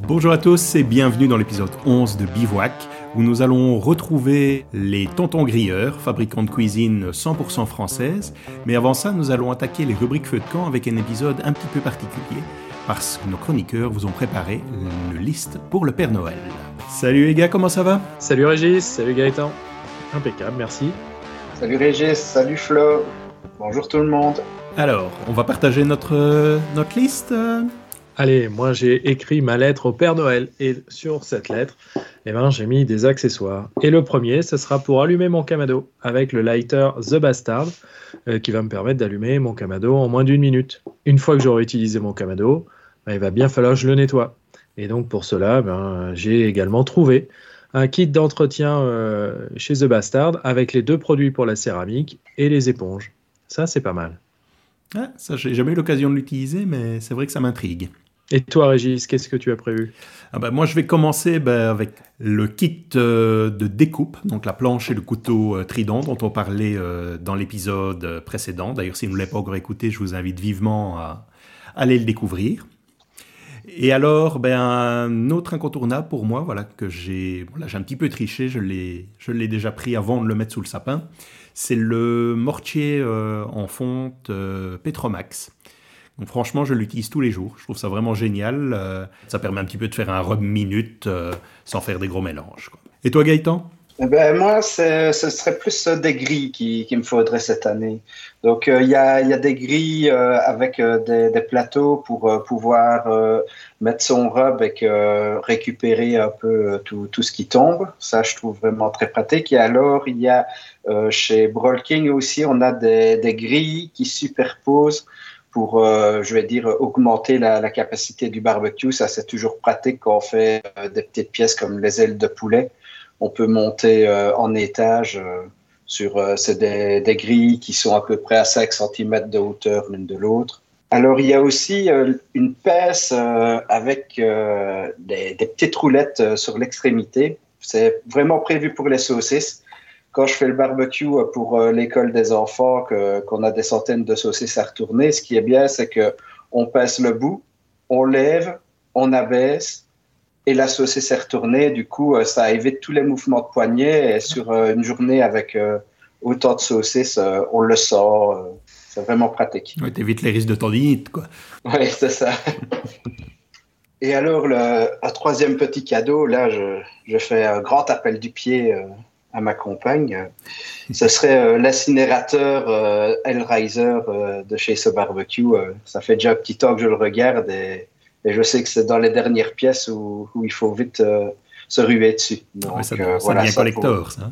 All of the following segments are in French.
Bonjour à tous et bienvenue dans l'épisode 11 de Bivouac où nous allons retrouver les tontons grilleurs, fabricants de cuisine 100% française. Mais avant ça, nous allons attaquer les rubriques feu de camp avec un épisode un petit peu particulier parce que nos chroniqueurs vous ont préparé une liste pour le Père Noël. Salut les gars, comment ça va? Salut Régis, salut Gaëtan. Impeccable, merci. Salut Régis, salut Flo. Bonjour tout le monde. Alors, on va partager notre, notre liste Allez, moi j'ai écrit ma lettre au Père Noël et sur cette lettre, eh ben, j'ai mis des accessoires. Et le premier, ce sera pour allumer mon camado avec le lighter The Bastard euh, qui va me permettre d'allumer mon camado en moins d'une minute. Une fois que j'aurai utilisé mon camado, ben, il va bien falloir que je le nettoie. Et donc pour cela, ben, j'ai également trouvé un kit d'entretien euh, chez The Bastard avec les deux produits pour la céramique et les éponges. Ça, c'est pas mal. Ah, ça, j'ai jamais eu l'occasion de l'utiliser, mais c'est vrai que ça m'intrigue. Et toi, Régis, qu'est-ce que tu as prévu? Ah ben, Moi, je vais commencer ben, avec le kit euh, de découpe, donc la planche et le couteau euh, trident dont on parlait euh, dans l'épisode précédent. D'ailleurs, si vous ne l'avez pas encore écouté, je vous invite vivement à aller le découvrir. Et alors, ben, un autre incontournable pour moi, voilà, que j'ai, voilà, un petit peu triché, je l'ai, je l'ai déjà pris avant de le mettre sous le sapin, c'est le mortier en fonte Petromax. Franchement, je l'utilise tous les jours. Je trouve ça vraiment génial. Euh, ça permet un petit peu de faire un rub minute euh, sans faire des gros mélanges. Et toi, Gaëtan? Eh ben, moi, ce serait plus des grilles qui, me faudrait cette année. Donc, euh, il y, a, des grilles avec des, plateaux pour pouvoir mettre son rub et récupérer un peu tout, ce qui tombe. Ça, je trouve vraiment très pratique. Et alors, il y a chez Brolking aussi, on a des grilles qui superposent pour, euh, je vais dire, augmenter la, capacité du barbecue. Ça, c'est toujours pratique quand on fait euh, des petites pièces comme les ailes de poulet. On peut monter euh, en étage sur des, grilles qui sont à peu près à 5 cm de hauteur l'une de l'autre. Alors, il y a aussi une pince avec des, des, petites roulettes sur l'extrémité. C'est vraiment prévu pour les saucisses quand je fais le barbecue euh, pour euh, l'école des enfants, qu'on a des centaines de saucisses à retourner, ce qui est bien, c'est que on passe le bout, on lève, on abaisse, et la saucisse est retournée. Du coup, euh, ça évite tous les mouvements de poignet. Et sur une journée avec autant de saucisses, on le sort. c'est vraiment pratique. Oui, t'évites les risques de tendinite, quoi. Oui, c'est ça. et alors, le, un troisième petit cadeau, là, je, je fais un grand appel du pied à ma compagne, ce serait euh, l'incinérateur euh, Hellraiser euh, de chez ce barbecue. ça fait déjà un petit temps que je le regarde et, je sais que c'est dans les dernières pièces où, il faut vite se ruer dessus. Donc, ça, voilà, devient collector, ça.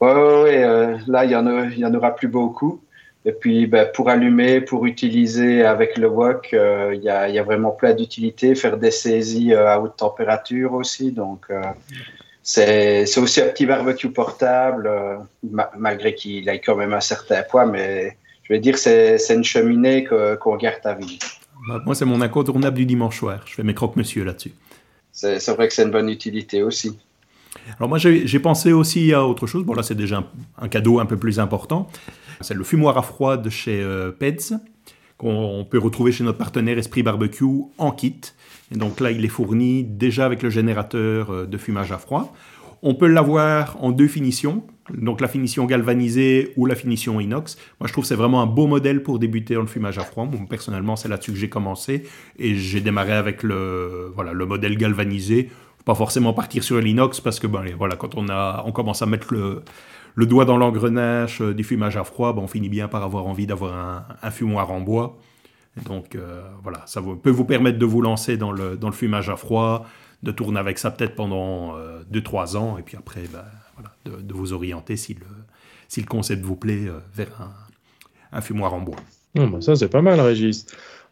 Oui, ouais, ouais, là, il y, en aura plus beaucoup. Et puis, ben, pour allumer, pour utiliser avec le wok, il y, a, y, a, vraiment plein d'utilités. Faire des saisies à haute température aussi. Donc, c'est aussi un petit barbecue portable, euh, malgré qu'il ait quand même un certain poids, mais je veux dire, c'est une cheminée qu'on garde à vie. Bah, moi, c'est mon incontournable du dimanche soir. Je fais mes croque-monsieur là-dessus. C'est vrai que c'est une bonne utilité aussi. Alors moi, j'ai pensé aussi à autre chose. Bon, là, c'est déjà un, cadeau un peu plus important. C'est le fumoir à froid de chez euh, Peds, qu'on peut retrouver chez notre partenaire Esprit Barbecue en kit. Et donc là, il est fourni déjà avec le générateur euh, de fumage à froid. On peut l'avoir en deux finitions, donc la finition galvanisée ou la finition inox. Moi, je trouve que c'est vraiment un beau modèle pour débuter dans le fumage à froid. Bon, personnellement, c'est là-dessus que j'ai commencé et j'ai démarré avec le, voilà, le modèle galvanisé. Pas forcément partir sur l'inox parce que ben, voilà, quand on, a, on commence à mettre le, le doigt dans l'engrenage euh, du fumage à froid, on finit bien par avoir envie d'avoir un, fumoir en bois. Donc euh, voilà, ça peut vous permettre de vous lancer dans le, fumage à froid, de tourner avec ça peut-être pendant 2-3 euh, ans, et puis après, ben, de, vous orienter si le, concept vous plaît vers un, fumoir en bois. Ben, ça, c'est pas mal, Régis.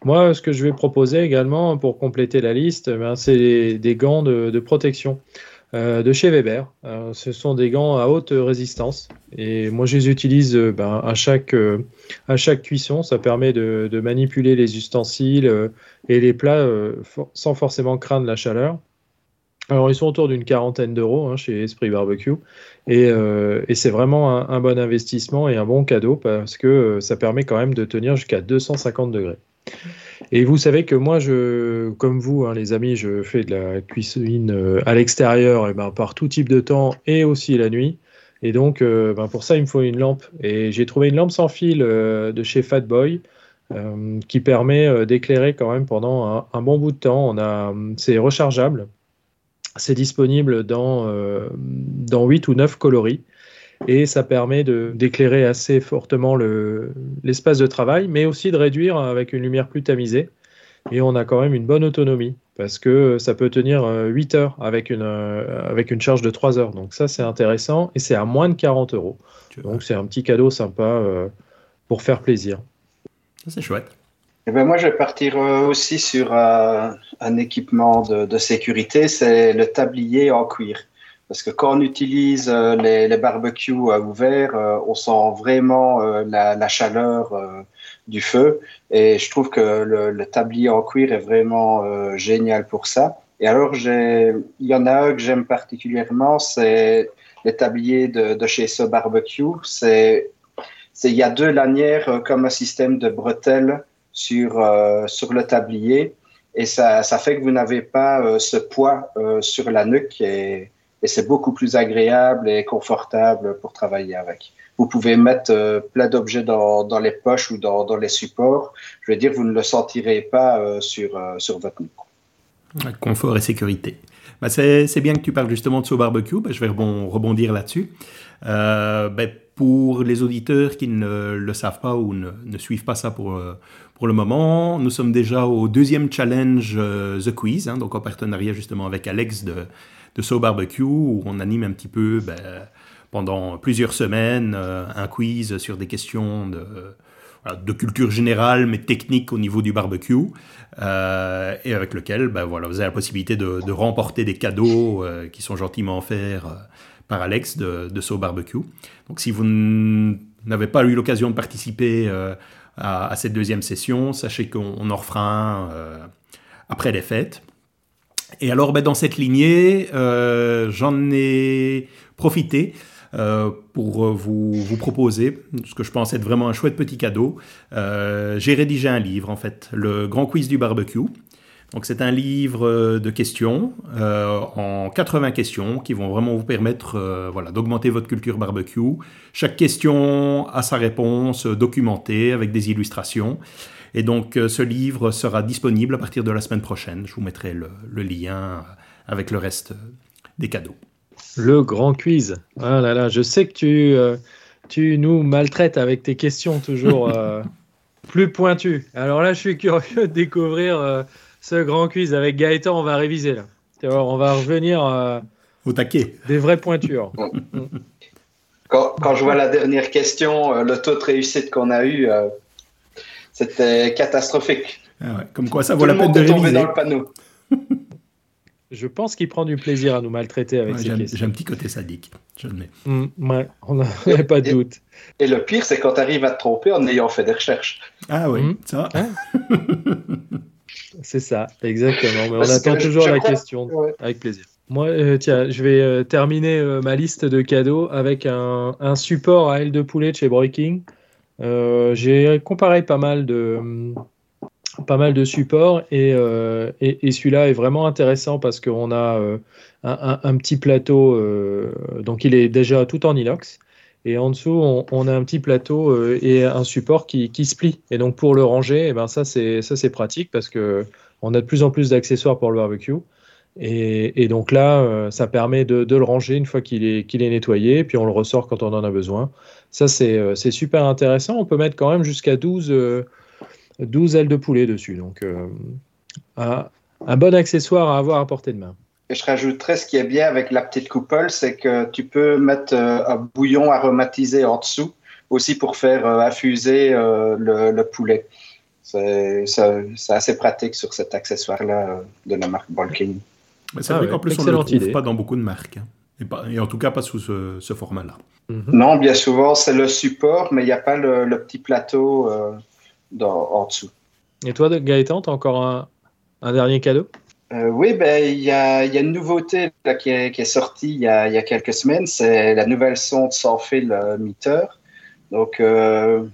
Moi, ce que je vais proposer également pour compléter la liste, ben, c'est des gants de protection. Euh, de chez Weber. Euh, ce sont des gants à haute résistance et moi je les utilise euh, ben, à, chaque, à chaque cuisson. Ça permet de, manipuler les ustensiles et les plats sans forcément craindre la chaleur. Alors ils sont autour d'une quarantaine d'euros hein, chez Esprit Barbecue et, c'est vraiment un, un, bon investissement et un bon cadeau parce que ça permet quand même de tenir jusqu'à 250 degrés. Et vous savez que moi, je, comme vous, hein, les amis, je fais de la cuisine euh, à l'extérieur et ben, par tout type de temps et aussi la nuit. Et donc, euh, ben, pour ça, il me faut une lampe. Et j'ai trouvé une lampe sans fil euh, de chez Fatboy qui permet d'éclairer quand même pendant un, bon bout de temps. On a, c'est rechargeable. C'est disponible dans, dans 8 ou 9 coloris et ça permet d'éclairer assez fortement l'espace de travail, mais aussi de réduire avec une lumière plus tamisée. Et on a quand même une bonne autonomie parce que ça peut tenir 8 euh, heures avec une, euh, avec une charge de 3 heures. Donc ça, c'est intéressant et c'est à moins de 40 euros. Donc c'est un petit cadeau sympa euh, pour faire plaisir. C'est chouette. Eh ben moi, je vais partir aussi sur un équipement de, de sécurité, c'est le tablier en cuir. Parce que quand on utilise euh, les, barbecues ouverts, euh, on sent vraiment euh, la, chaleur du feu. Et je trouve que le, tablier en cuir est vraiment génial pour ça. Et alors, il y en a un que j'aime particulièrement, c'est les tabliers de, chez ce barbecue. C'est, il y a deux lanières comme un système de bretelles sur, sur le tablier. Et ça, fait que vous n'avez pas ce poids sur la nuque. Et c'est beaucoup plus agréable et confortable pour travailler avec. Vous pouvez mettre euh, plein d'objets dans, les poches ou dans, les supports. Je veux dire, vous ne le sentirez pas euh, sur, euh, sur votre micro. Confort et sécurité. Bah c'est bien que tu parles justement de ce barbecue. Bah, je vais rebondir là-dessus. Bah, pour les auditeurs qui ne le savent pas ou ne, ne suivent pas ça pour, pour le moment, nous sommes déjà au deuxième challenge The Quiz, hein, donc en partenariat justement avec Alex de de So Barbecue où on anime un petit peu ben, pendant plusieurs semaines euh, un quiz sur des questions de, culture générale mais technique au niveau du barbecue euh, et avec lequel ben, voilà, vous avez la possibilité de, remporter des cadeaux euh, qui sont gentiment offerts par Alex de, de So Barbecue. Donc si vous n'avez pas eu l'occasion de participer à, cette deuxième session, sachez qu'on en refera un après les fêtes. Et alors, ben, dans cette lignée, euh, j'en ai profité euh, pour vous, vous, proposer ce que je pense être vraiment un chouette petit cadeau. Euh, j'ai rédigé un livre, en fait, le Grand Quiz du Barbecue. Donc, c'est un livre de questions en 80 questions qui vont vraiment vous permettre voilà, d'augmenter votre culture barbecue. Chaque question a sa réponse documentée avec des illustrations. Et donc euh, ce livre sera disponible à partir de la semaine prochaine. Je vous mettrai le, lien avec le reste des cadeaux. Le grand quiz. Ah là là, je sais que tu, euh, tu nous maltraites avec tes questions toujours euh, plus pointues. Alors là, je suis curieux de découvrir ce grand quiz avec Gaëtan. On va réviser là. On va revenir au taquet. Des vraies pointures. Quand, quand, je vois la dernière question, le taux de réussite qu'on a eu, c'était catastrophique. Ah Comme quoi, ça vaut la peine de réviser. dans le panneau. Je pense qu'il prend du plaisir à nous maltraiter avec ces questions. J'ai un petit côté sadique, je le mets. Mm, ouais, on n'a pas de doute. Et le pire, c'est quand tu arrives à te tromper en ayant fait des recherches. Ah oui, mm. ça. c'est ça, exactement. Mais on attend toujours la question, avec plaisir. Moi, euh, tiens, je vais euh, terminer euh, ma liste de cadeaux avec un, un, support à aile de poulet de chez Breaking. Euh, j'ai comparé pas mal de, pas mal de supports et, euh, et, celui-là est vraiment intéressant parce qu'on a euh, un, petit plateau, donc il est déjà tout en inox. Et en dessous, on, a un petit plateau et un support qui, qui, se plie. Et donc pour le ranger, et eh ben ça c'est ça c'est pratique parce que on a de plus en plus d'accessoires pour le barbecue. Et, donc là, ça permet de, le ranger une fois qu'il est, nettoyé, puis on le ressort quand on en a besoin. Ça, euh, c'est super intéressant. On peut mettre quand même jusqu'à 12, 12 euh, ailes de poulet dessus. Donc, euh, un, bon accessoire à avoir à portée de main. Et je rajouterais ce qui est bien avec la petite coupole, c'est que tu peux mettre un bouillon aromatisé en dessous, aussi pour faire infuser le, poulet. C'est assez pratique sur cet accessoire-là de la marque Bolking. C'est vrai ah qu'en plus, on ne le trouve pas dans beaucoup de marques. Hein. Et, en tout cas, pas sous ce, format-là. Mhm. Non, bien souvent, c'est le support, mais il n'y a pas le, petit plateau euh, dans, en dessous. Et toi, Gaëtan, tu as encore un, dernier cadeau? Euh, Oui, ben, il y, a, y, a, une nouveauté qui, est, qui, est, sortie il y a, y a quelques semaines. C'est la nouvelle sonde sans fil euh, Meter. Donc,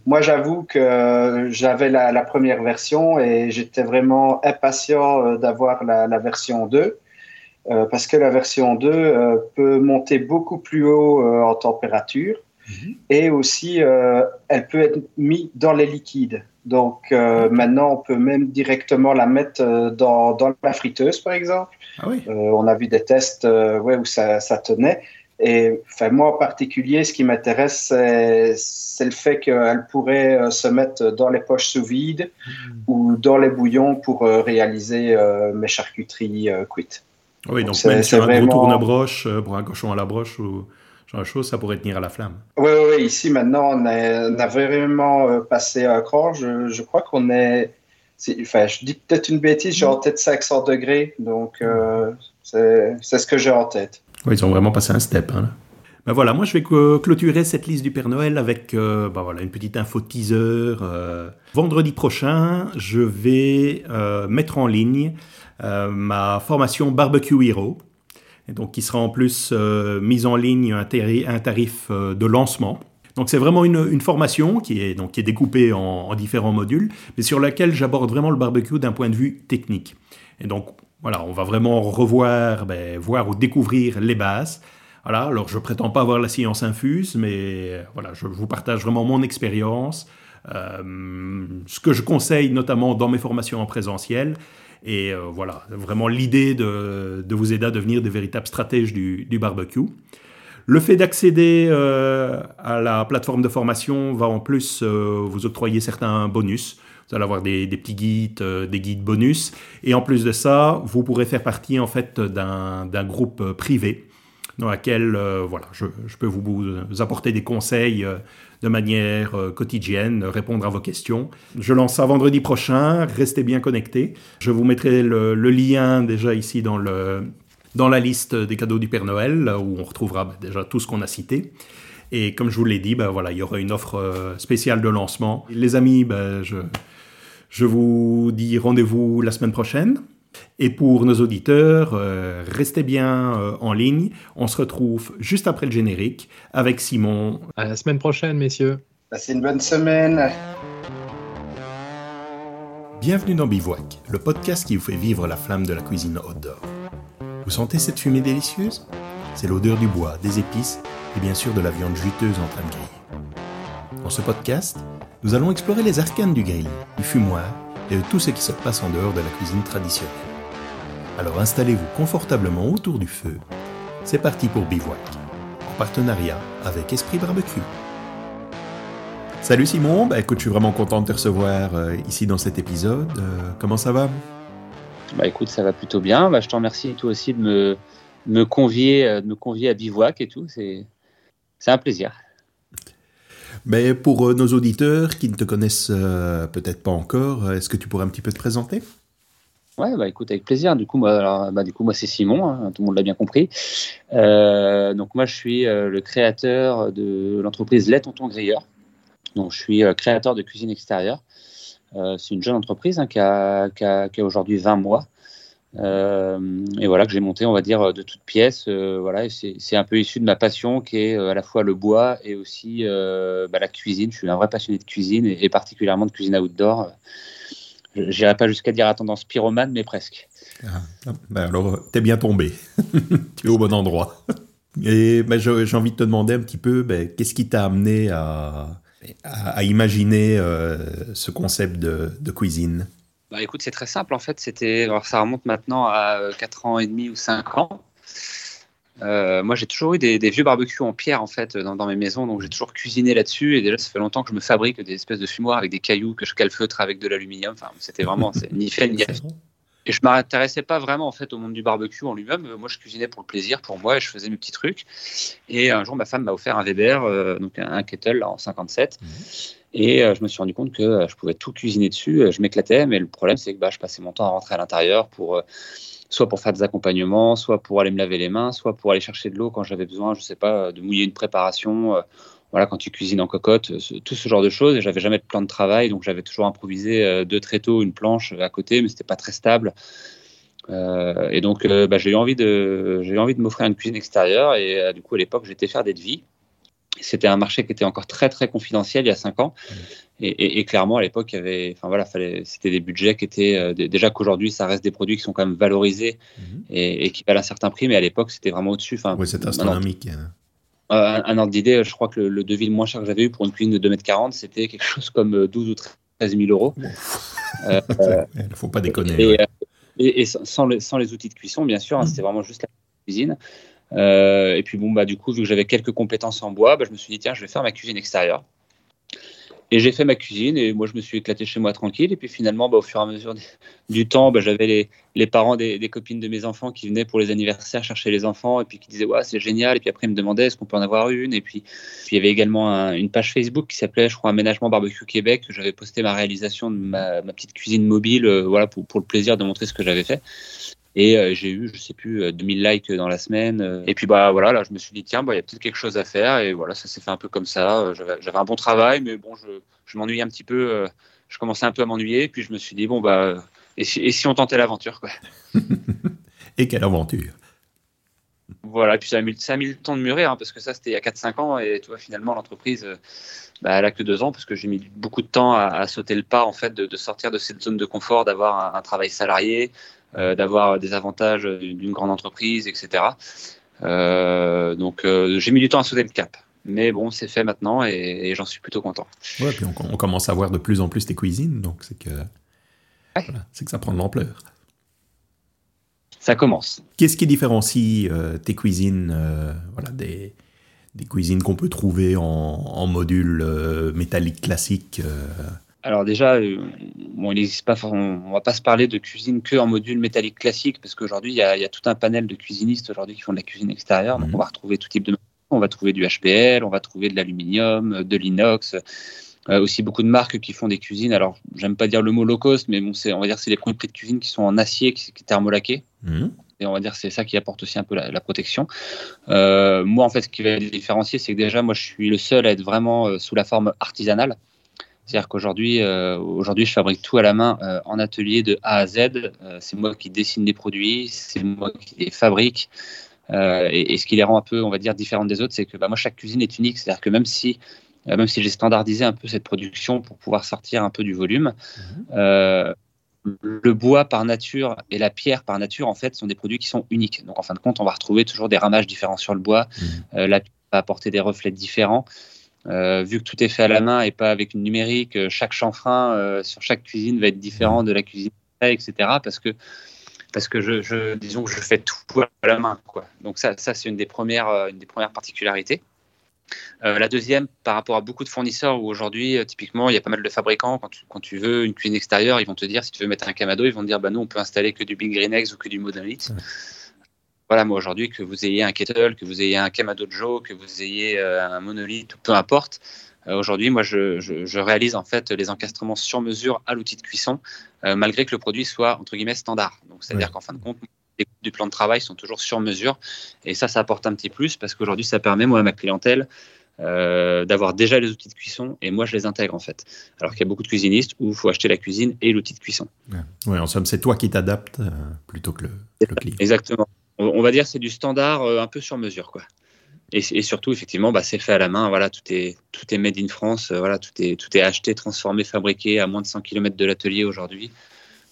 moi, j'avoue que j'avais la, première version et j'étais vraiment impatient d'avoir la, la, version 2 parce que la version 2 peut monter beaucoup plus haut en température mhm. et aussi elle peut être mise dans les liquides. Donc euh, maintenant, on peut même directement la mettre euh, dans, dans la friteuse, par exemple. Ah oui. euh, on a vu des tests euh, ouais, où ça, ça, tenait. Et moi en particulier, ce qui m'intéresse, c'est le fait qu'elle pourrait euh, se mettre dans les poches sous vide mmh. ou dans les bouillons pour réaliser mes charcuteries cuites. Oui, donc, donc même sur un vraiment... gros tourne-broche, pour un cochon à la broche ou genre chose, ça pourrait tenir à la flamme. Oui, oui, oui. ici maintenant, on, est, on a vraiment euh, passé un cran. Je, je crois qu'on est, Enfin, je dis peut-être une bêtise, j'ai en tête 500 degrés, donc euh, c'est ce que j'ai en tête. Oui, ils ont vraiment passé un step. Hein. Ben voilà, moi je vais clôturer cette liste du Père Noël avec euh, ben voilà, une petite info teaser. Euh. vendredi prochain, je vais mettre en ligne ma formation Barbecue Hero et donc qui sera en plus euh, mise en ligne un, tarif euh, de lancement. Donc c'est vraiment une, une, formation qui est, donc, qui est découpée en, en différents modules, mais sur laquelle j'aborde vraiment le barbecue d'un point de vue technique. Et donc voilà, on va vraiment revoir, ben, voir ou découvrir les bases. Voilà, alors je prétends pas avoir la science infuse, mais voilà, je vous partage vraiment mon expérience, euh, ce que je conseille notamment dans mes formations en présentiel, et euh, voilà, vraiment l'idée de, vous aider à devenir des véritables stratèges du, barbecue. Le fait d'accéder euh, à la plateforme de formation va en plus euh, vous octroyer certains bonus. Vous allez avoir des, petits guides, des guides bonus. Et en plus de ça, vous pourrez faire partie en fait d'un groupe privé dans lequel voilà, je, peux vous, apporter des conseils de manière euh, quotidienne, répondre à vos questions. Je lance ça vendredi prochain, restez bien connectés. Je vous mettrai le, lien déjà ici dans, le, dans la liste des cadeaux du Père Noël, où on retrouvera bah, déjà tout ce qu'on a cité. Et comme je vous l'ai dit, bah, voilà, il y aura une offre euh, spéciale de lancement. Les amis, bah, je, je vous dis rendez-vous la semaine prochaine. Et pour nos auditeurs, euh, restez bien euh, en ligne. On se retrouve juste après le générique avec Simon. À la semaine prochaine, messieurs. Passez une bonne semaine. Bienvenue dans Bivouac, le podcast qui vous fait vivre la flamme de la cuisine outdoor. Vous sentez cette fumée délicieuse? C'est l'odeur du bois, des épices et bien sûr de la viande juteuse en train de griller. Dans ce podcast, nous allons explorer les arcanes du grill, du fumoir et de tout ce qui se passe en dehors de la cuisine traditionnelle. Alors installez-vous confortablement autour du feu. C'est parti pour Bivouac, en partenariat avec Esprit Barbecue. Salut Simon, bah écoute, je suis vraiment content de te recevoir euh, ici dans cet épisode. Euh, comment ça va? Bah écoute, ça va plutôt bien. Bah, je te remercie toi aussi de me, me convier, euh, de me convier à Bivouac et tout. C'est, c'est un plaisir. Mais pour nos auditeurs qui ne te connaissent peut-être pas encore, est-ce que tu pourrais un petit peu te présenter? Ouais, bah écoute, avec plaisir. Du coup, moi, bah, du coup, moi, c'est Simon. Hein, tout le monde l'a bien compris. Euh, donc, moi, je suis euh, le créateur de l'entreprise Les Tonton Grilleur. Donc, je suis euh, créateur de cuisine extérieure. c'est une jeune entreprise hein, qui a aujourd'hui 20 mois. Et voilà que j'ai monté, on va dire, de toutes pièces. voilà, c'est un peu issu de ma passion qui est à la fois le bois et aussi bah, la cuisine. Je suis un vrai passionné de cuisine et, particulièrement de cuisine outdoor. J'irai pas jusqu'à dire à tendance pyromane, mais presque. Ben alors, t'es bien tombé. tu es au bon endroit. Et ben, j'ai envie de te demander un petit peu, qu'est-ce qui t'a amené à, imaginer euh, ce concept de cuisine? Bah, Écoute, c'est très simple en fait. C'était, alors ça remonte maintenant à 4 ans et demi ou 5 ans. Euh, moi, j'ai toujours eu des, vieux barbecues en pierre en fait dans, mes maisons, donc j'ai toujours cuisiné là-dessus. Et déjà, ça fait longtemps que je me fabrique des espèces de fumoirs avec des cailloux que je calfeutre avec de l'aluminium. Enfin, c'était vraiment ni fait ni Et je m'intéressais pas vraiment en fait au monde du barbecue en lui-même. Moi, je cuisinais pour le plaisir, pour moi, et je faisais mes petits trucs. Et un jour, ma femme m'a offert un Weber, euh, donc un, kettle en 57. Mmh. Et euh, je me suis rendu compte que je pouvais tout cuisiner dessus. Je m'éclatais, mais le problème, c'est que bah, je passais mon temps à rentrer à l'intérieur pour soit pour faire des accompagnements, soit pour aller me laver les mains, soit pour aller chercher de l'eau quand j'avais besoin, je sais pas, de mouiller une préparation. Euh, voilà, quand tu cuisines en cocotte, tout ce genre de choses. Et j'avais jamais de plan de travail, donc j'avais toujours improvisé euh, deux tréteaux, une planche à côté, mais c'était pas très stable. Euh, et donc, bah, j'ai eu envie de m'offrir une cuisine extérieure. Et du coup, à l'époque, j'étais faire des devis. C'était un marché qui était encore très très confidentiel il y a cinq ans. Et, clairement, à l'époque, il y avait, enfin voilà, c'était des budgets qui étaient euh, déjà qu'aujourd'hui, ça reste des produits qui sont quand même valorisés mhm. et, qui valent un certain prix, mais à l'époque, c'était vraiment au-dessus. Enfin, oui, c'est astronomique. Hein. Euh, un, ordre d'idée, je crois que le, devis le moins cher que j'avais eu pour une cuisine de 2m40, c'était quelque chose comme 12 euh, ou 13 000 euros. Il ne faut pas déconner. Et, sans, sans, les outils de cuisson, bien sûr, hein, mhm. c'était vraiment juste la cuisine. Et puis bon, bah, du coup, vu que j'avais quelques compétences en bois, bah, je me suis dit, tiens, je vais faire ma cuisine extérieure. Et j'ai fait ma cuisine et moi je me suis éclaté chez moi tranquille. Et puis finalement, bah, au fur et à mesure du temps, bah, j'avais les, parents des, copines de mes enfants qui venaient pour les anniversaires chercher les enfants et puis qui disaient ouais c'est génial. Et puis après ils me demandaient est-ce qu'on peut en avoir une? Et puis, il y avait également une page Facebook qui s'appelait je crois Aménagement Barbecue Québec. J'avais posté ma réalisation de ma, petite cuisine mobile euh, voilà pour, le plaisir de montrer ce que j'avais fait. Et euh, j'ai eu, je sais plus, 2000 euh, likes dans la semaine. Euh. Et puis bah voilà, là je me suis dit tiens, bah, il y a peut-être quelque chose à faire. Et voilà, ça s'est fait un peu comme ça. J'avais un bon travail, mais bon, je, je m'ennuyais un petit peu. je commençais un peu à m'ennuyer. Puis je me suis dit bon bah et si, et si on tentait l'aventure quoi. et quelle aventure voilà, et puis ça a mis, ça a mis le temps de mûrir, hein, parce que ça, c'était il y a 4-5 ans, et tu vois, finalement, l'entreprise, bah, elle a que 2 ans, parce que j'ai mis beaucoup de temps à, sauter le pas, en fait, de, sortir de cette zone de confort, d'avoir un, travail salarié, d'avoir des avantages d'une grande entreprise, etc. Euh, donc euh, j'ai mis du temps à sauter le cap. Mais bon, c'est fait maintenant et, j'en suis plutôt content. Ouais, puis on, commence à voir de plus en plus tes cuisines, donc c'est que, c'est que ça prend de l'ampleur. Ça commence. Qu'est-ce qui différencie tes cuisines voilà, des, des cuisines qu'on peut trouver en, en module métallique classique alors déjà, euh, bon, il n'existe pas, on, va pas se parler de cuisine que en module métallique classique, parce qu'aujourd'hui, il y, a, tout un panel de cuisinistes aujourd'hui qui font de la cuisine extérieure. Donc, mhm. on va retrouver tout type de on va trouver du HPL, on va trouver de l'aluminium, de l'inox, euh, aussi beaucoup de marques qui font des cuisines. Alors, j'aime pas dire le mot low cost, mais bon, on va dire c'est les prix de cuisine qui sont en acier, qui, qui thermolaqués. Mhm. Et on va dire c'est ça qui apporte aussi un peu la, protection. Euh, moi, en fait, ce qui va différencier, c'est que déjà, moi, je suis le seul à être vraiment sous la forme artisanale. C'est-à-dire qu'aujourd'hui, euh, aujourd'hui, je fabrique tout à la main euh, en atelier de A à Z. Euh, c'est moi qui dessine les produits, c'est moi qui les fabrique. Et, ce qui les rend un peu, on va dire, différentes des autres, c'est que bah, moi, chaque cuisine est unique. C'est-à-dire que même si, même si j'ai standardisé un peu cette production pour pouvoir sortir un peu du volume, mhm. le bois par nature et la pierre par nature, en fait, sont des produits qui sont uniques. Donc, en fin de compte, on va retrouver toujours des ramages différents sur le bois. Mhm. la pierre va apporter des reflets différents. Euh, vu que tout est fait à la main et pas avec une numérique, euh, chaque chanfrein euh, sur chaque cuisine va être différent de la cuisine, etc. Parce que, parce que je, disons que je fais tout à la main. Quoi. Donc ça, ça c'est une, des premières, une des premières particularités. la deuxième, par rapport à beaucoup de fournisseurs où aujourd'hui, typiquement, il y a pas mal de fabricants, quand tu, quand tu, veux une cuisine extérieure, ils vont te dire, si tu veux mettre un camado, ils vont te dire, bah nous, on peut installer que du Big Green Eggs ou que du Monolith voilà, moi aujourd'hui, que vous ayez un kettle, que vous ayez un Kamado Joe, que vous ayez euh, un monolithe, peu importe. Euh, aujourd'hui, moi, je, réalise en fait les encastrements sur mesure à l'outil de cuisson, euh, malgré que le produit soit entre guillemets standard. Donc, c'est-à-dire qu'en fin de compte, les du plan de travail sont toujours sur mesure, et ça, ça apporte un petit plus parce qu'aujourd'hui, ça permet moi à ma clientèle d'avoir déjà les outils de cuisson et moi je les intègre en fait. Alors qu'il y a beaucoup de cuisinistes où il faut acheter la cuisine et l'outil de cuisson. Oui, en somme, c'est toi qui t'adaptes plutôt que le, le client. Exactement on, va dire c'est du standard euh, un peu sur mesure quoi. Et, surtout effectivement bah, c'est fait à la main voilà tout est tout est made in France euh, voilà tout est tout est acheté transformé fabriqué à moins de 100 km de l'atelier aujourd'hui.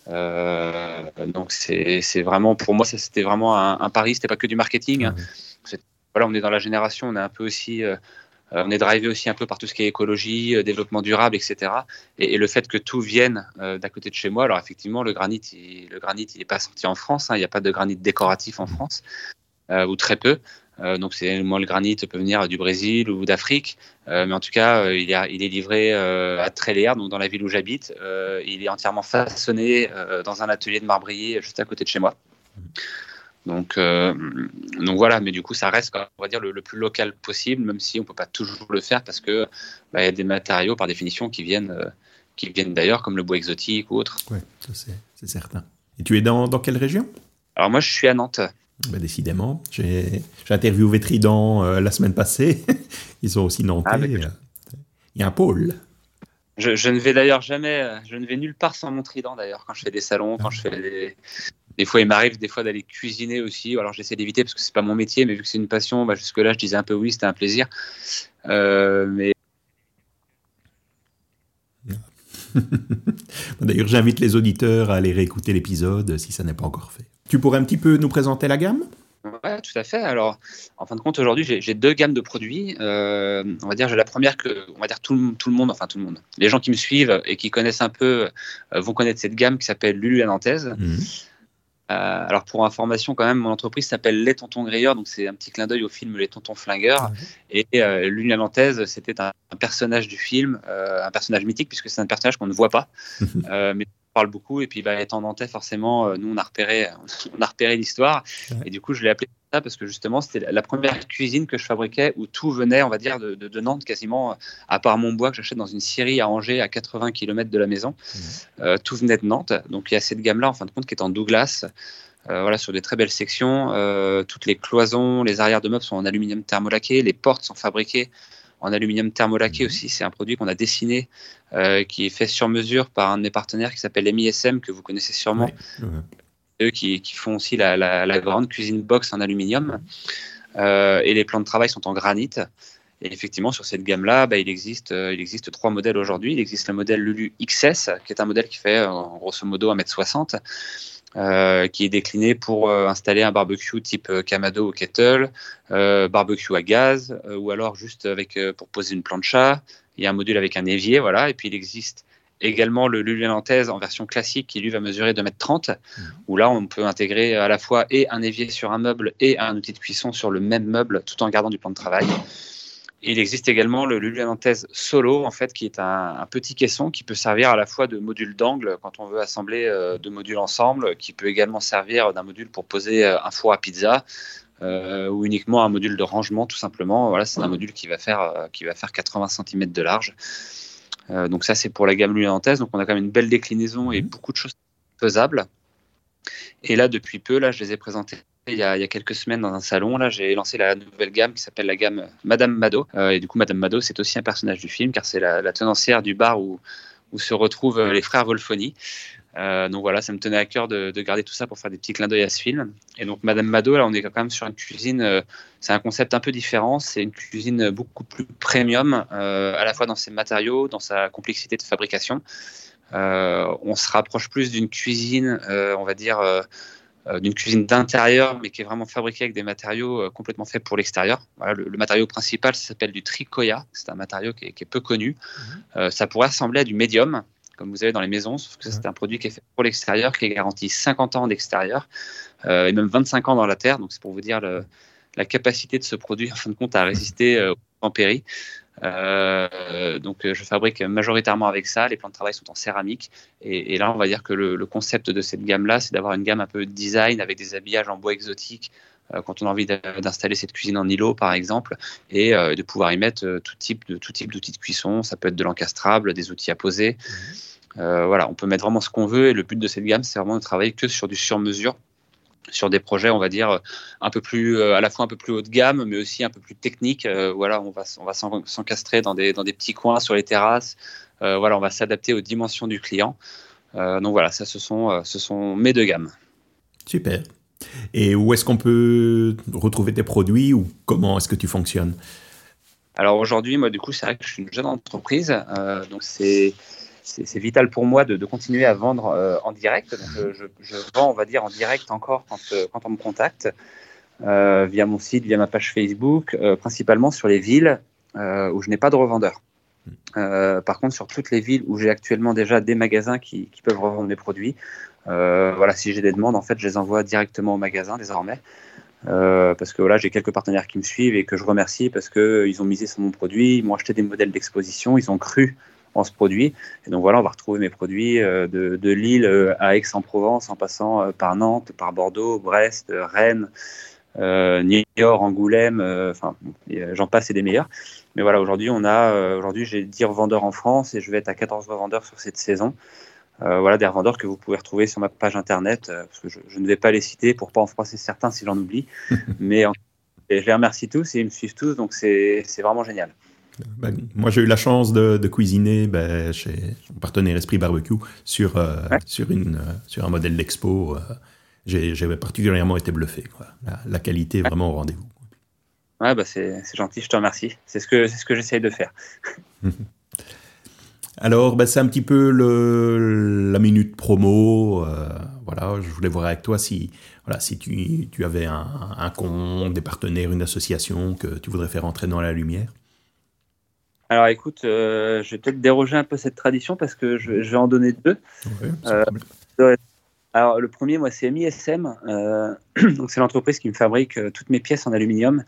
Euh, donc c'est vraiment pour moi c'était vraiment un, un pari c'était pas que du marketing. Hein. Voilà on est dans la génération on est un peu aussi on est drivé aussi un peu par tout ce qui est écologie, développement durable, etc. Et, le fait que tout vienne d'à côté de chez moi, alors effectivement, le granit, il, le granit, il n'est pas sorti en France, hein, il n'y a pas de granit décoratif en France, ou très peu. donc, c'est moi le granit peut venir du Brésil ou d'Afrique, mais en tout cas, il, il, est livré à Tréléer, donc dans la ville où j'habite. il est entièrement façonné dans un atelier de marbrier juste à côté de chez moi. Donc, euh, donc voilà, mais du coup, ça reste, on va dire, le, plus local possible, même si on ne peut pas toujours le faire parce que bah, y a des matériaux par définition qui viennent, euh, qui viennent d'ailleurs, comme le bois exotique ou autre. Oui, c'est certain. Et tu es dans, dans quelle région? Alors moi, je suis à Nantes. Bah, décidément, j'ai interviewé Trident euh, la semaine passée. Ils sont aussi nantais. Ah, il y a un pôle. Je, ne vais d'ailleurs jamais, je ne vais nulle part sans mon trident d'ailleurs, quand je fais des salons, quand je fais des, des fois, il m'arrive des fois d'aller cuisiner aussi. Alors, j'essaie d'éviter parce que c'est pas mon métier, mais vu que c'est une passion, bah, jusque-là, je disais un peu oui, c'était un plaisir. Euh, mais D'ailleurs, j'invite les auditeurs à aller réécouter l'épisode si ça n'est pas encore fait. Tu pourrais un petit peu nous présenter la gamme? Ouais, tout à fait. Alors, en fin de compte, aujourd'hui, j'ai deux gammes de produits. Euh, on va dire, j'ai la première que, on va dire, tout, le monde, enfin tout le monde, les gens qui me suivent et qui connaissent un peu euh, vont connaître cette gamme qui s'appelle Lulu la Nantaise. Mhm. Euh, alors pour information quand même, mon entreprise s'appelle Les Tontons Grilleurs, donc c'est un petit clin d'œil au film Les Tontons Flingueurs. Ah et euh, Lune la Nantaise, c'était un, personnage du film, euh, un personnage mythique puisque c'est un personnage qu'on ne voit pas, mais on parle beaucoup. Et puis bah, étant nantais, forcément, nous on a repéré, on a repéré l'histoire. Et du coup, je l'ai appelé parce que justement, c'était la première cuisine que je fabriquais où tout venait, on va dire, de, Nantes quasiment, à part mon bois que j'achète dans une scierie à Angers, à 80 km de la maison. Euh, tout venait de Nantes. Donc il y a cette gamme-là, en fin de compte, qui est en Douglas. Euh, voilà, sur des très belles sections. Euh, toutes les cloisons, les arrières de meubles sont en aluminium thermolaqué. Les portes sont fabriquées en aluminium thermolaqué mmh. aussi. C'est un produit qu'on a dessiné, qui est fait sur mesure par un de mes partenaires qui s'appelle MISM, que vous connaissez sûrement eux qui, font aussi la, grande cuisine box en aluminium. Euh, et les plans de travail sont en granit. Et effectivement, sur cette gamme-là, bah, il, existe, euh, il existe trois modèles aujourd'hui. Il existe le modèle Lulu XS, qui est un modèle qui fait euh, grosso modo 1m60, qui est décliné pour installer un barbecue type Kamado ou Kettle, barbecue à gaz, ou alors juste avec, pour poser une plancha. Il y a un module avec un évier, voilà. Et puis il existe également le Lulu Nantaise en version classique qui lui va mesurer 2m30, mmh. où là on peut intégrer à la fois et un évier sur un meuble et un outil de cuisson sur le même meuble tout en gardant du plan de travail. Il existe également le Lulu Nantaise Solo, en fait, qui est un, petit caisson qui peut servir à la fois de module d'angle quand on veut assembler euh, deux modules ensemble, qui peut également servir d'un module pour poser euh, un four à pizza, euh, ou uniquement un module de rangement tout simplement. Voilà, c'est un module qui va faire, qui va faire 80 cm de large. Euh, donc ça, c'est pour la gamme lulantaise. Donc on a quand même une belle déclinaison et mhm. beaucoup de choses faisables. Et là, depuis peu, là, je les ai présentés il y, a, quelques semaines dans un salon. Là, j'ai lancé la nouvelle gamme qui s'appelle la gamme Madame Mado. Euh, et du coup, Madame Mado, c'est aussi un personnage du film car c'est la, tenancière du bar où, se retrouvent les frères Wolfoni. Euh, donc voilà, ça me tenait à cœur de, garder tout ça pour faire des petits clins d'œil à ce film. Et donc Madame Mado, là, on est quand même sur une cuisine. Euh, c'est un concept un peu différent. C'est une cuisine beaucoup plus premium, euh, à la fois dans ses matériaux, dans sa complexité de fabrication. on se rapproche plus d'une cuisine, on va dire, d'une cuisine d'intérieur, mais qui est vraiment fabriquée avec des matériaux complètement faits pour l'extérieur. Voilà, le, matériau principal, s'appelle du tricoya. C'est un matériau qui est, peu connu. Mmh. ça pourrait ressembler à du médium comme vous avez dans les maisons, sauf que c'est un produit qui est fait pour l'extérieur, qui est garanti 50 ans d'extérieur euh, et même 25 ans dans la terre. Donc c'est pour vous dire la capacité de ce produit, en fin de compte, à résister euh, aux tempéries. Euh, donc je fabrique majoritairement avec ça. Les plans de travail sont en céramique. Et, là, on va dire que le, concept de cette gamme-là, c'est d'avoir une gamme un peu design avec des habillages en bois exotique quand on a envie d'installer cette cuisine en îlot, par exemple, et de pouvoir y mettre tout type de tout type d'outils de cuisson. Ça peut être de l'encastrable, des outils à poser. Mmh. Euh, voilà, on peut mettre vraiment ce qu'on veut et le but de cette gamme, c'est vraiment de travailler que sur du sur-mesure sur des projets, on va dire, un peu plus, euh, à la fois un peu plus haut de gamme, mais aussi un peu plus technique. Euh, voilà, on va, on va s'encastrer dans des, dans des petits coins sur les terrasses. voilà, on va s'adapter aux dimensions du client. donc voilà, ça, ce sont, ce sont mes deux gammes. Super. Et où est-ce qu'on peut retrouver tes produits ou comment est-ce que tu fonctionnes? Alors aujourd'hui, moi, du coup, c'est vrai que je suis une jeune entreprise. donc c'est c'est vital pour moi de, continuer à vendre euh, en direct. Donc, je, vends, on va dire, en direct encore quand, euh, quand on me contacte, euh, via mon site, via ma page Facebook, principalement sur les villes où je n'ai pas de revendeur. par contre, sur toutes les villes où j'ai actuellement déjà des magasins qui, peuvent revendre mes produits, voilà, si j'ai des demandes, en fait, je les envoie directement au magasin désormais. parce que voilà, j'ai quelques partenaires qui me suivent et que je remercie parce qu'ils ont misé sur mon produit, ils m'ont acheté des modèles d'exposition, ils ont cru en ce produit. Et donc voilà, on va retrouver mes produits euh, de, de Lille euh, à Aix-en-Provence, en passant euh, par Nantes, par Bordeaux, Brest, Rennes, euh, Niort, Angoulême, enfin j'en passe et des meilleurs. Mais voilà, aujourd'hui on a, aujourd'hui j'ai 10 revendeurs en France et je vais être à 14 revendeurs sur cette saison. voilà des revendeurs que vous pouvez retrouver sur ma page internet, parce que je, je, ne vais pas les citer pour pas en froisser certains si j'en oublie. mais je les remercie tous et ils me suivent tous, donc c'est vraiment génial. Ben, moi, j'ai eu la chance de, cuisiner ben, chez mon partenaire Esprit Barbecue sur, euh, sur, une, euh, sur un modèle d'expo. Euh, j'ai particulièrement été bluffé. La, qualité est vraiment au rendez-vous. Ouais, bah c'est gentil, je te remercie. C'est ce que, ce que j'essaye de faire. Alors, bah, c'est un petit peu le, la minute promo. Euh, voilà, je voulais voir avec toi si, voilà, si tu, tu avais un, un, compte, des partenaires, une association que tu voudrais faire entrer dans la lumière. Alors écoute, euh, je vais peut-être déroger un peu cette tradition parce que je, vais en donner deux. Euh, alors le premier, moi, c'est MISM. donc c'est l'entreprise qui me fabrique toutes mes pièces en aluminium.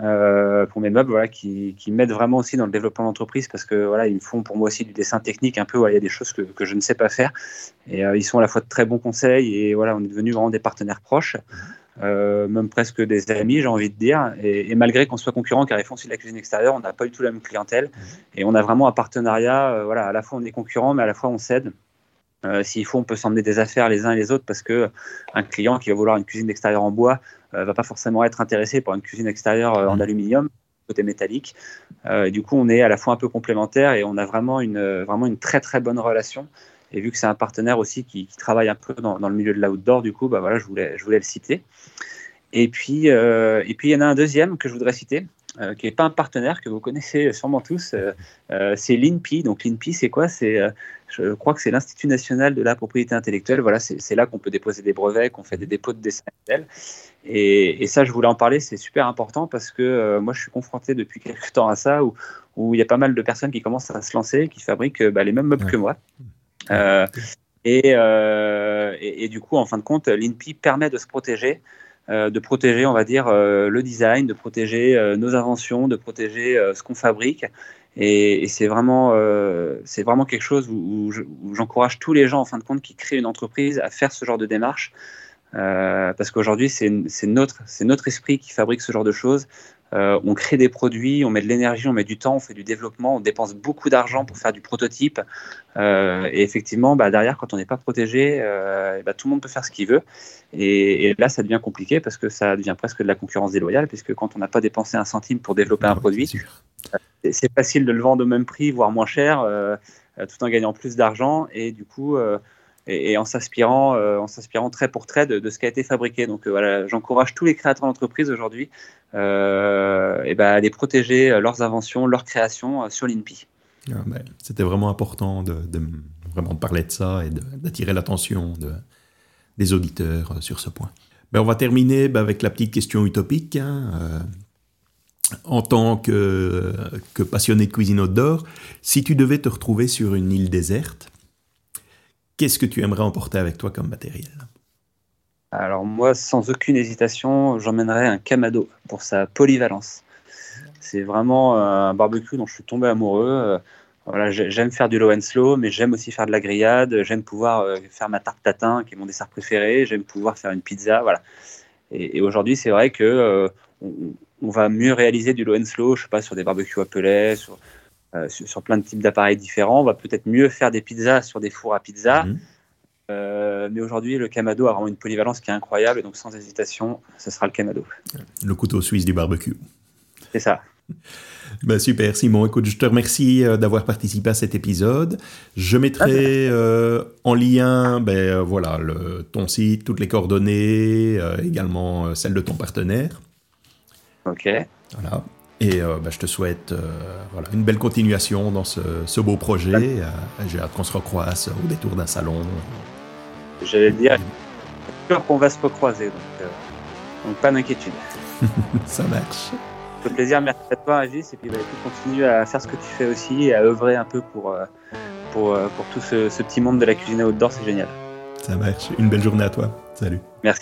Euh, pour mes meubles, voilà, qui, qui m'aident vraiment aussi dans le développement d'entreprise parce que voilà, ils me font pour moi aussi du dessin technique un peu. il y a des choses que, que, je ne sais pas faire et euh, ils sont à la fois de très bons conseils et voilà, on est devenus vraiment des partenaires proches, euh, même presque des amis, j'ai envie de dire. Et, et malgré qu'on soit concurrents, car ils font aussi de la cuisine extérieure, on n'a pas du tout la même clientèle et on a vraiment un partenariat. voilà, à la fois on est concurrents, mais à la fois on s'aide. Euh, S'il faut, on peut s'emmener des affaires les uns et les autres parce que un client qui va vouloir une cuisine extérieure en bois euh, va pas forcément être intéressé par une cuisine extérieure euh, en mmh. aluminium côté métallique. Euh, du coup, on est à la fois un peu complémentaires et on a vraiment une, vraiment une très très bonne relation. Et vu que c'est un partenaire aussi qui, travaille un peu dans, le milieu de l'outdoor, du coup, bah voilà, je voulais, je voulais le citer. Et puis, et puis, il y en a un deuxième que je voudrais citer, qui n'est pas un partenaire que vous connaissez sûrement tous. c'est l'INPI. Donc, l'INPI, c'est quoi? C'est je crois que c'est l'Institut national de la propriété intellectuelle. Voilà, c'est là qu'on peut déposer des brevets, qu'on fait des dépôts de dessin et, et, ça, je voulais en parler, c'est super important parce que euh, moi, je suis confronté depuis quelques temps à ça, où, où il y a pas mal de personnes qui commencent à se lancer, qui fabriquent euh, bah, les mêmes meubles que moi. Euh, et, et, du coup, en fin de compte, l'INPI permet de se protéger, de protéger, on va dire, le design, de protéger nos inventions, de protéger ce qu'on fabrique. Et, c'est vraiment, euh, c'est vraiment quelque chose où, j'encourage tous les gens, en fin de compte, qui créent une entreprise à faire ce genre de démarche. Euh, parce qu'aujourd'hui, c'est notre, notre esprit qui fabrique ce genre de choses. Euh, on crée des produits, on met de l'énergie, on met du temps, on fait du développement, on dépense beaucoup d'argent pour faire du prototype. et effectivement, bah, derrière, quand on n'est pas protégé, bah, tout le monde peut faire ce qu'il veut. Et, et, là, ça devient compliqué parce que ça devient presque de la concurrence déloyale, puisque quand on n'a pas dépensé un centime pour développer un produit, c'est facile de le vendre au même prix, voire moins cher, euh, euh, tout en gagnant plus d'argent et du coup, euh, et, en s'inspirant, en s'inspirant trait pour trait de, ce qui a été fabriqué. Donc voilà, j'encourage tous les créateurs d'entreprise aujourd'hui et ben, à les protéger leurs inventions, leurs créations sur l'INPI. Ah, ben, c'était vraiment important de, vraiment parler de ça et d'attirer l'attention de, des auditeurs sur ce point. Ben, on va terminer ben, avec la petite question utopique. Hein, en tant que, passionné de cuisine outdoor, si tu devais te retrouver sur une île déserte, qu'est-ce que tu aimerais emporter avec toi comme matériel? Alors moi, sans aucune hésitation, j'emmènerais un Kamado pour sa polyvalence. C'est vraiment un barbecue dont je suis tombé amoureux. Euh, voilà, j'aime faire du low and slow, mais j'aime aussi faire de la grillade. J'aime pouvoir euh, faire ma tarte tatin, qui est mon dessert préféré. J'aime pouvoir faire une pizza, voilà. Et, aujourd'hui, c'est vrai que euh, on va mieux réaliser du low and slow, je sais pas, sur des barbecues à pellet, euh, sur, sur, plein de types d'appareils différents. On va peut-être mieux faire des pizzas sur des fours à pizza. Mhm. Euh, mais aujourd'hui, le Kamado a vraiment une polyvalence qui est incroyable, et donc sans hésitation, ce sera le Kamado. Le couteau suisse du barbecue. C'est ça. Ben super, Simon. Écoute, je te remercie euh, d'avoir participé à cet épisode. Je mettrai en lien ben, voilà, le, ton site, toutes les coordonnées, également celles de ton partenaire. Ok. Voilà. Et euh, bah, je te souhaite euh, voilà, une belle continuation dans ce, ce beau projet. Euh, j'ai hâte qu'on se recroise au détour d'un salon. J'allais dire, sûr qu'on va se recroiser, donc, donc pas d'inquiétude. Ça marche. Fait plaisir, merci à toi, Agis, et puis bah, continue à faire ce que tu fais aussi et à œuvrer un peu pour, pour, pour tout ce, ce petit monde de la cuisine outdoor, c'est génial. Ça marche. Une belle journée à toi. Salut. Merci.